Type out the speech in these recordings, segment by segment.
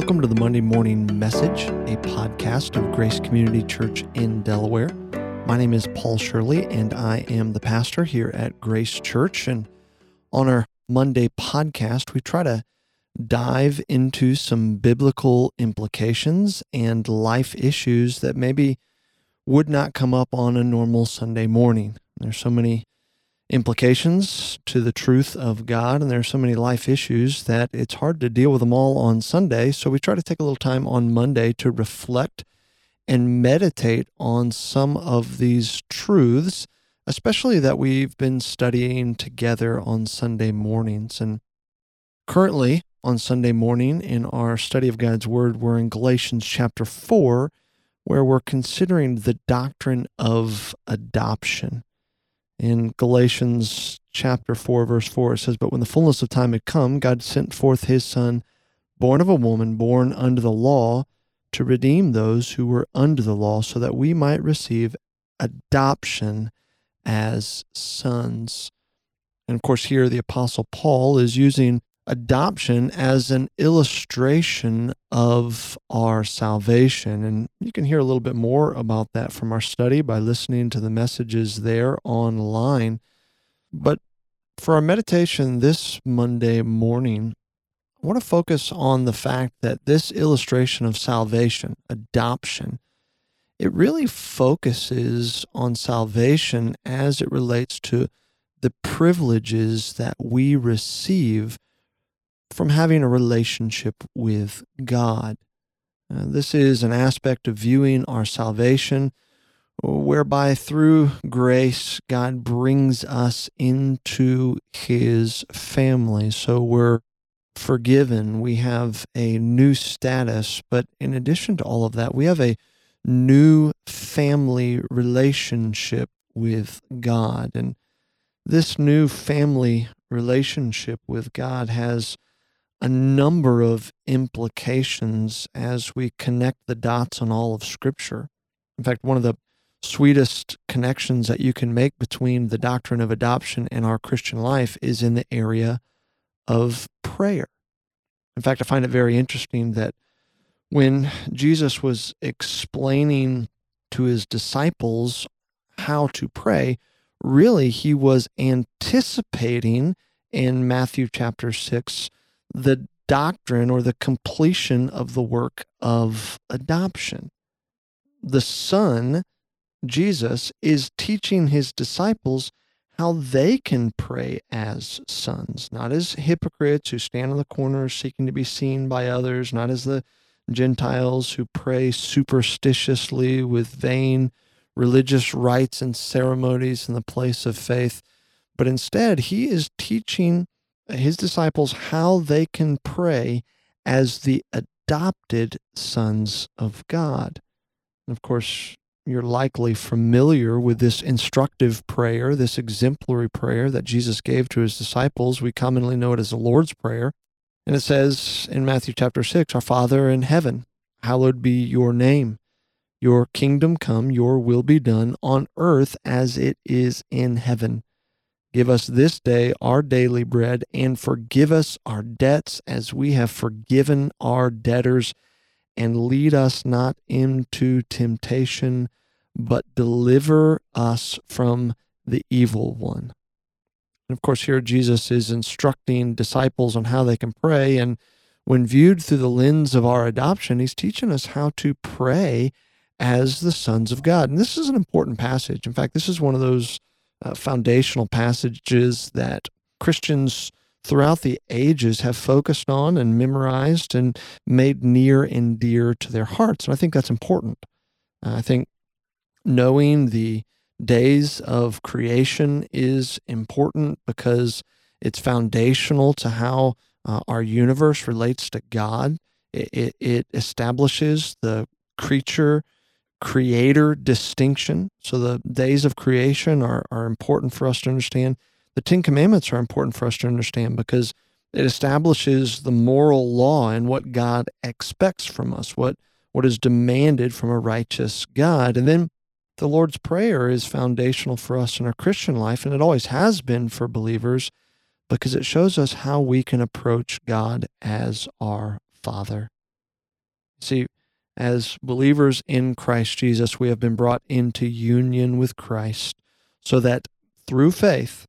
Welcome to the Monday Morning Message, a podcast of Grace Community Church in Delaware. My name is Paul Shirley, and I am the pastor here at Grace Church. And on our Monday podcast, we try to dive into some biblical implications and life issues that maybe would not come up on a normal Sunday morning. There's so many implications to the truth of God, and there are so many life issues that it's hard to deal with them all on Sunday. So we try to take a little time on Monday to reflect and meditate on some of these truths, especially that we've been studying together on Sunday mornings. And currently, on Sunday morning in our study of God's Word, we're in Galatians chapter 4, where we're considering the doctrine of adoption in Galatians chapter 4, verse 4, it says, But when the fullness of time had come, God sent forth his Son, born of a woman, born under the law, to redeem those who were under the law, so that we might receive adoption as sons. And of course, here the Apostle Paul is using adoption as an illustration of our salvation. And you can hear a little bit more about that from our study by listening to the messages there online. But for our meditation this Monday morning, I want to focus on the fact that this illustration of salvation, adoption, it really focuses on salvation as it relates to the privileges that we receive from having a relationship with God. Uh, this is an aspect of viewing our salvation whereby through grace, God brings us into his family. So we're forgiven. We have a new status. But in addition to all of that, we have a new family relationship with God. And this new family relationship with God has a number of implications as we connect the dots on all of Scripture. In fact, one of the sweetest connections that you can make between the doctrine of adoption and our Christian life is in the area of prayer. In fact, I find it very interesting that when Jesus was explaining to his disciples how to pray, really he was anticipating in Matthew chapter 6 the doctrine or the completion of the work of adoption. The Son, Jesus, is teaching his disciples how they can pray as sons, not as hypocrites who stand on the corners seeking to be seen by others, not as the Gentiles who pray superstitiously with vain religious rites and ceremonies in the place of faith, but instead he is teaching his disciples how they can pray as the adopted sons of God. And of course, you're likely familiar with this instructive prayer, this exemplary prayer that Jesus gave to his disciples. We commonly know it as the Lord's Prayer. And it says in Matthew chapter 6 Our Father in heaven, hallowed be your name. Your kingdom come, your will be done on earth as it is in heaven. Give us this day our daily bread, and forgive us our debts as we have forgiven our debtors. And lead us not into temptation, but deliver us from the evil one. And of course, here Jesus is instructing disciples on how they can pray. And when viewed through the lens of our adoption, he's teaching us how to pray as the sons of God. And this is an important passage. In fact, this is one of those uh, foundational passages that Christians throughout the ages have focused on and memorized and made near and dear to their hearts. And I think that's important. Uh, I think knowing the days of creation is important because it's foundational to how uh, our universe relates to God. It, it, it establishes the creature creator distinction. So the days of creation are, are important for us to understand. The Ten Commandments are important for us to understand because it establishes the moral law and what God expects from us, what, what is demanded from a righteous God. And then the Lord's Prayer is foundational for us in our Christian life, and it always has been for believers because it shows us how we can approach God as our Father. See, as believers in Christ Jesus, we have been brought into union with Christ so that through faith,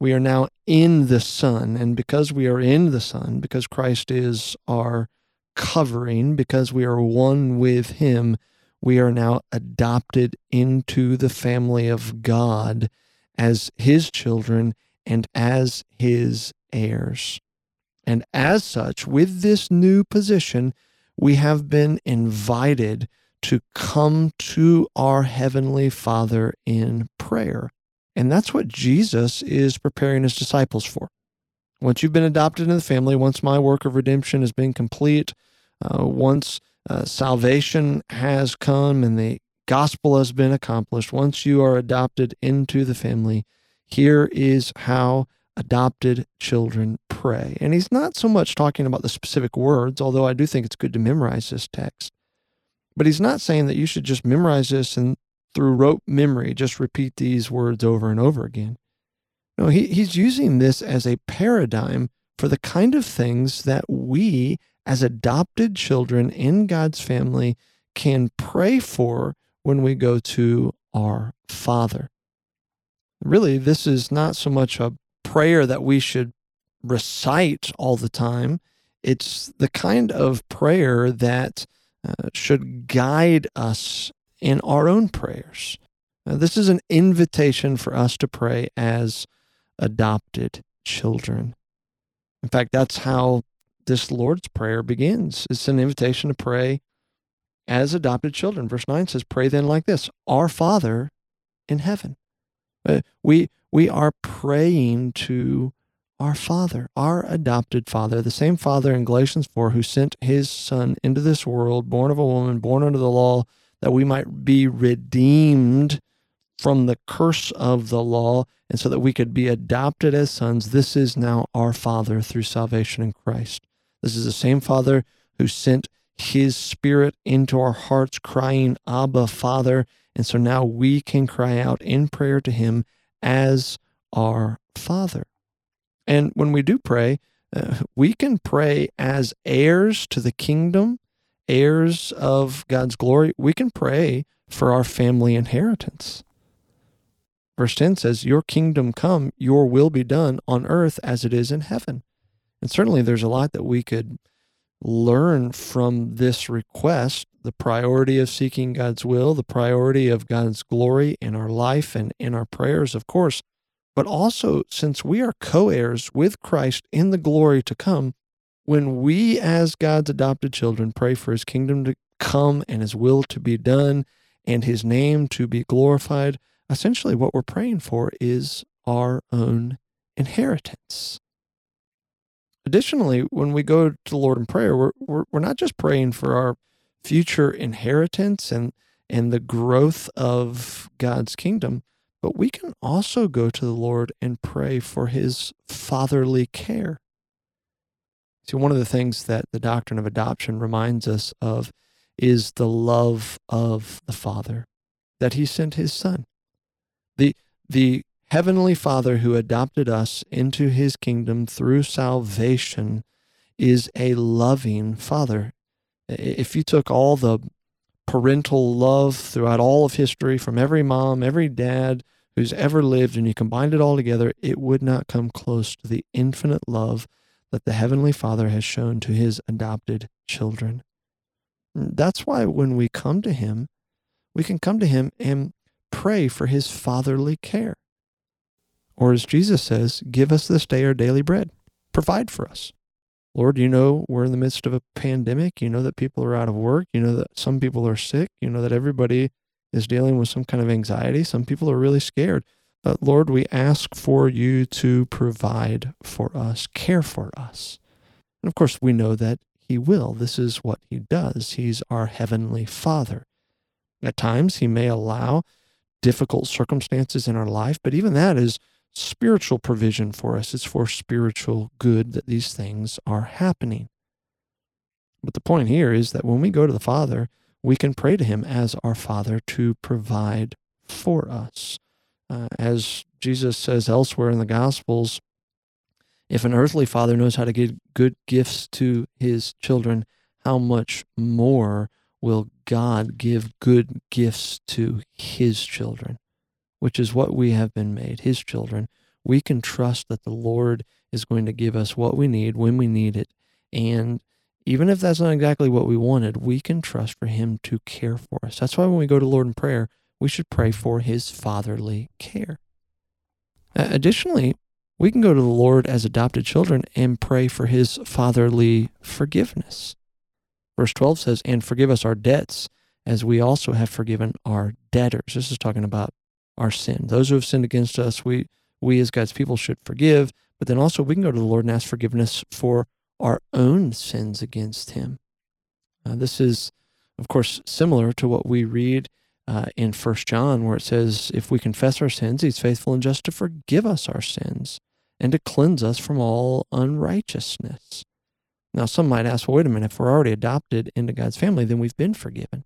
we are now in the Son. And because we are in the Son, because Christ is our covering, because we are one with Him, we are now adopted into the family of God as His children and as His heirs. And as such, with this new position, we have been invited to come to our Heavenly Father in prayer. And that's what Jesus is preparing his disciples for. Once you've been adopted into the family, once my work of redemption has been complete, uh, once uh, salvation has come and the gospel has been accomplished, once you are adopted into the family, here is how adopted children pray. And he's not so much talking about the specific words, although I do think it's good to memorize this text. But he's not saying that you should just memorize this and through rote memory just repeat these words over and over again. No, he, he's using this as a paradigm for the kind of things that we, as adopted children in God's family, can pray for when we go to our Father. Really, this is not so much a prayer that we should recite all the time. It's the kind of prayer that uh, should guide us in our own prayers. Now, this is an invitation for us to pray as adopted children. In fact, that's how this Lord's Prayer begins. It's an invitation to pray as adopted children. Verse 9 says, Pray then like this Our Father in heaven. Uh, we, we are praying to our Father, our adopted Father, the same Father in Galatians 4 who sent his Son into this world, born of a woman, born under the law, that we might be redeemed from the curse of the law, and so that we could be adopted as sons. This is now our Father through salvation in Christ. This is the same Father who sent his Spirit into our hearts, crying, Abba, Father. And so now we can cry out in prayer to him as our Father. And when we do pray, uh, we can pray as heirs to the kingdom, heirs of God's glory. We can pray for our family inheritance. Verse 10 says, Your kingdom come, your will be done on earth as it is in heaven. And certainly there's a lot that we could learn from this request the priority of seeking God's will, the priority of God's glory in our life and in our prayers, of course, but also since we are co heirs with Christ in the glory to come, when we, as God's adopted children, pray for his kingdom to come and his will to be done and his name to be glorified, essentially what we're praying for is our own inheritance. Additionally, when we go to the Lord in prayer, we're, we're, we're not just praying for our future inheritance and, and the growth of God's kingdom, but we can also go to the Lord and pray for his fatherly care. See, one of the things that the doctrine of adoption reminds us of is the love of the Father, that he sent his Son. The, the Heavenly Father who adopted us into his kingdom through salvation is a loving Father. If you took all the parental love throughout all of history from every mom, every dad who's ever lived, and you combined it all together, it would not come close to the infinite love that the Heavenly Father has shown to his adopted children. That's why when we come to him, we can come to him and pray for his fatherly care. Or as Jesus says, give us this day our daily bread. Provide for us. Lord, you know we're in the midst of a pandemic. You know that people are out of work. You know that some people are sick. You know that everybody is dealing with some kind of anxiety. Some people are really scared. But Lord, we ask for you to provide for us, care for us. And of course, we know that He will. This is what He does. He's our Heavenly Father. At times, He may allow difficult circumstances in our life, but even that is spiritual provision for us. It's for spiritual good that these things are happening. But the point here is that when we go to the Father, we can pray to Him as our Father to provide for us. Uh, as Jesus says elsewhere in the Gospels, if an earthly father knows how to give good gifts to his children, how much more will God give good gifts to his children, which is what we have been made, his children. We can trust that the Lord is going to give us what we need when we need it. And even if that's not exactly what we wanted, we can trust for him to care for us. That's why when we go to Lord in prayer, we should pray for his fatherly care. Additionally, we can go to the Lord as adopted children and pray for his fatherly forgiveness. Verse 12 says, And forgive us our debts as we also have forgiven our debtors. This is talking about our sin. Those who have sinned against us, we, we as God's people should forgive, but then also we can go to the Lord and ask forgiveness for our own sins against him. Uh, this is, of course, similar to what we read uh, in First John, where it says, If we confess our sins, he's faithful and just to forgive us our sins and to cleanse us from all unrighteousness. Now, some might ask, well, wait a minute, if we're already adopted into God's family, then we've been forgiven.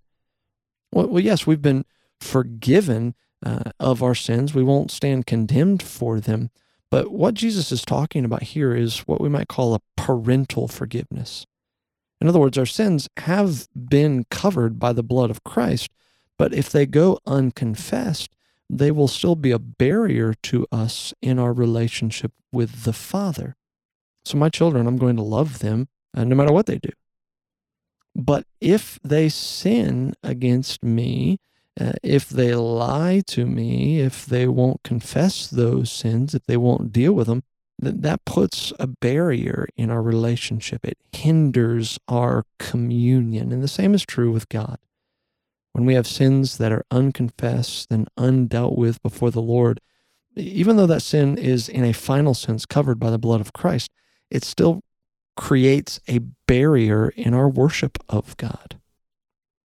Well, well yes, we've been forgiven uh, of our sins. We won't stand condemned for them. But what Jesus is talking about here is what we might call a parental forgiveness. In other words, our sins have been covered by the blood of Christ, but if they go unconfessed, they will still be a barrier to us in our relationship with the Father. So, my children, I'm going to love them uh, no matter what they do. But if they sin against me, uh, if they lie to me, if they won't confess those sins, if they won't deal with them, th- that puts a barrier in our relationship. It hinders our communion. And the same is true with God. When we have sins that are unconfessed and undealt with before the Lord, even though that sin is in a final sense covered by the blood of Christ, it still creates a barrier in our worship of God.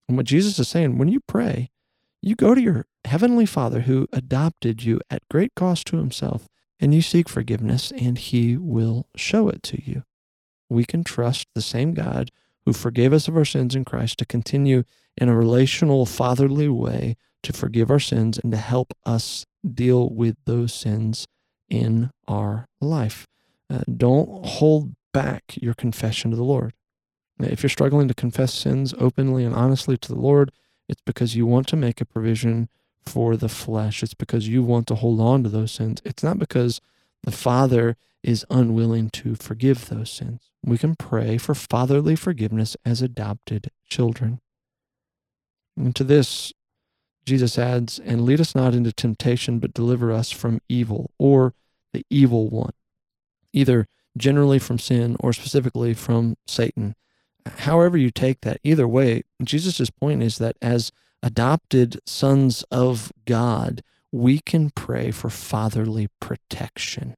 And what Jesus is saying, when you pray, you go to your heavenly Father who adopted you at great cost to himself, and you seek forgiveness, and he will show it to you. We can trust the same God who forgave us of our sins in Christ to continue in a relational, fatherly way to forgive our sins and to help us deal with those sins in our life. Uh, don't hold back your confession to the Lord. If you're struggling to confess sins openly and honestly to the Lord, it's because you want to make a provision for the flesh. It's because you want to hold on to those sins. It's not because the Father is unwilling to forgive those sins. We can pray for fatherly forgiveness as adopted children. And to this, Jesus adds, And lead us not into temptation, but deliver us from evil or the evil one, either generally from sin or specifically from Satan however you take that, either way, Jesus' point is that as adopted sons of God, we can pray for fatherly protection.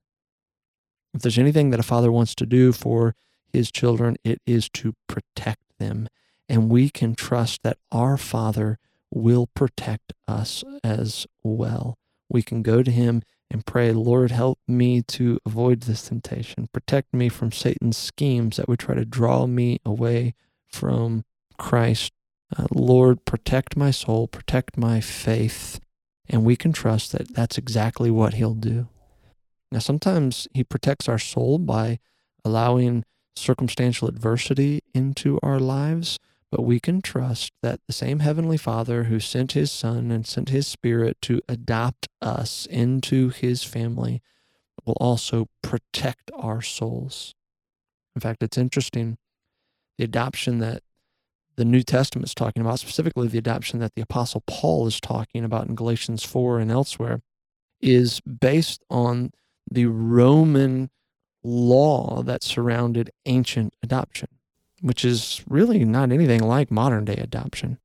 If there's anything that a father wants to do for his children, it is to protect them. And we can trust that our Father will protect us as well. We can go to him and pray, Lord, help me to avoid this temptation. Protect me from Satan's schemes that would try to draw me away from Christ. Uh, Lord, protect my soul, protect my faith. And we can trust that that's exactly what he'll do. Now, sometimes he protects our soul by allowing circumstantial adversity into our lives. But we can trust that the same Heavenly Father who sent His Son and sent His Spirit to adopt us into His family will also protect our souls. In fact, it's interesting the adoption that the New Testament is talking about, specifically the adoption that the Apostle Paul is talking about in Galatians 4 and elsewhere, is based on the Roman law that surrounded ancient adoption which is really not anything like modern day adoption.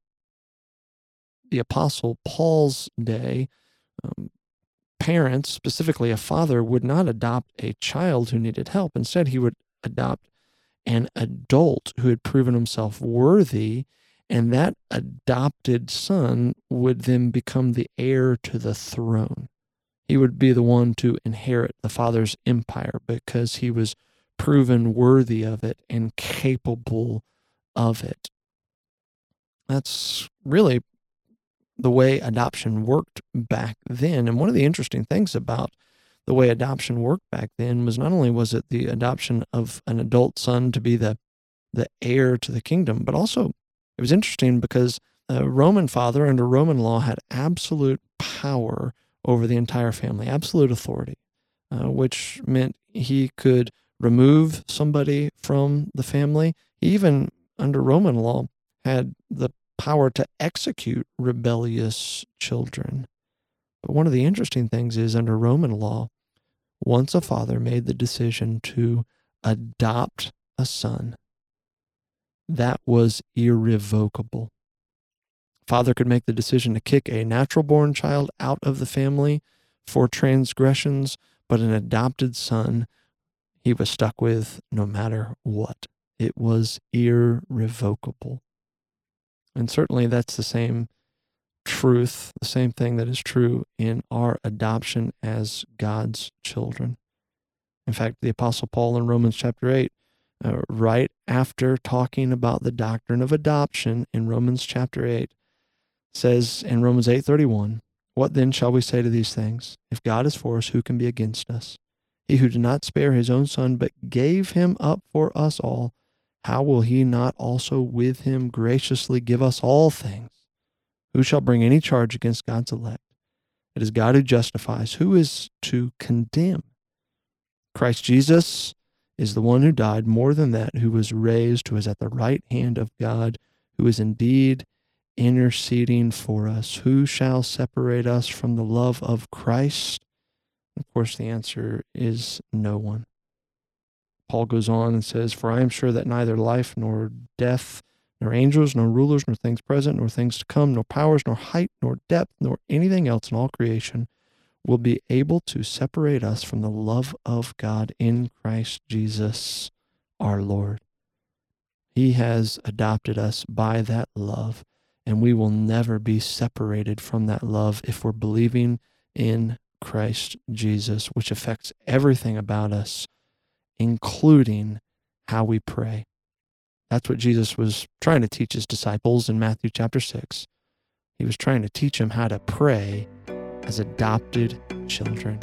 The Apostle Paul's day, um, parents, specifically a father, would not adopt a child who needed help. Instead, he would adopt an adult who had proven himself worthy, and that adopted son would then become the heir to the throne. He would be the one to inherit the father's empire because he was proven worthy of it and capable of it. That's really the way adoption worked back then. And one of the interesting things about the way adoption worked back then was not only was it the adoption of an adult son to be the the heir to the kingdom. But also, it was interesting because a Roman father under Roman law had absolute power over the entire family, absolute authority, uh, which meant he could remove somebody from the family. He even, under Roman law, had the power to execute rebellious children. But one of the interesting things is under Roman law, once a father made the decision to adopt a son, that was irrevocable. Father could make the decision to kick a natural born child out of the family for transgressions, but an adopted son he was stuck with no matter what. It was irrevocable. And certainly that's the same truth, the same thing that is true in our adoption as God's children. In fact, the Apostle Paul in Romans chapter 8, uh, right after talking about the doctrine of adoption in Romans chapter 8, says in Romans 8:31, "What then shall we say to these things? If God is for us, who can be against us? He who did not spare his own son, but gave him up for us all, how will he not also with him graciously give us all things? Who shall bring any charge against God's elect? It is God who justifies. Who is to condemn? Christ Jesus is the one who died, more than that, who was raised, who is at the right hand of God, who is indeed interceding for us. Who shall separate us from the love of Christ? Of course, the answer is no one. Paul goes on and says, For I am sure that neither life nor death, nor angels, nor rulers, nor things present, nor things to come, nor powers, nor height, nor depth, nor anything else in all creation will be able to separate us from the love of God in Christ Jesus our Lord. He has adopted us by that love, and we will never be separated from that love if we're believing in Christ Jesus, which affects everything about us, including how we pray. That's what Jesus was trying to teach his disciples in Matthew chapter 6. He was trying to teach them how to pray as adopted children.